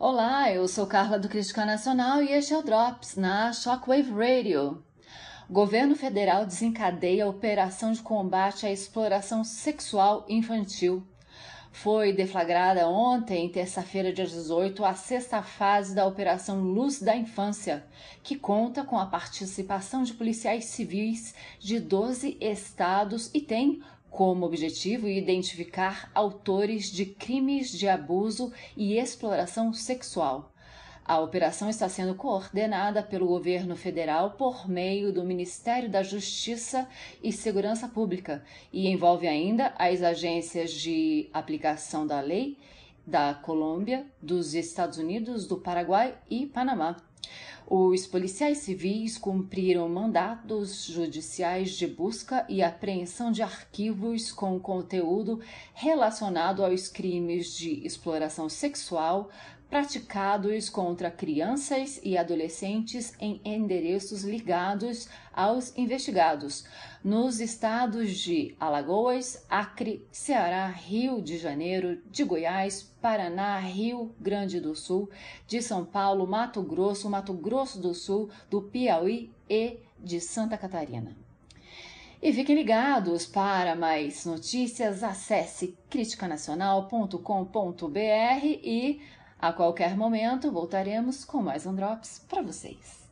Olá, eu sou Carla do Crítica Nacional e este é o Drops na Shockwave Radio. Governo federal desencadeia a operação de combate à exploração sexual infantil. Foi deflagrada ontem, terça-feira, dia 18, a sexta fase da Operação Luz da Infância, que conta com a participação de policiais civis de 12 estados e tem como objetivo identificar autores de crimes de abuso e exploração sexual. A operação está sendo coordenada pelo governo federal por meio do Ministério da Justiça e Segurança Pública e envolve ainda as agências de aplicação da lei da Colômbia, dos Estados Unidos, do Paraguai e Panamá. Os policiais civis cumpriram mandados judiciais de busca e apreensão de arquivos com conteúdo relacionado aos crimes de exploração sexual praticados contra crianças e adolescentes em endereços ligados aos investigados nos estados de Alagoas, Acre, Ceará, Rio de Janeiro, de Goiás, Paraná, Rio Grande do Sul, de São Paulo, Mato Grosso, Mato Grosso do Sul, do Piauí e de Santa Catarina. E fiquem ligados para mais notícias, acesse criticanacional.com.br e a qualquer momento voltaremos com mais um Drops para vocês.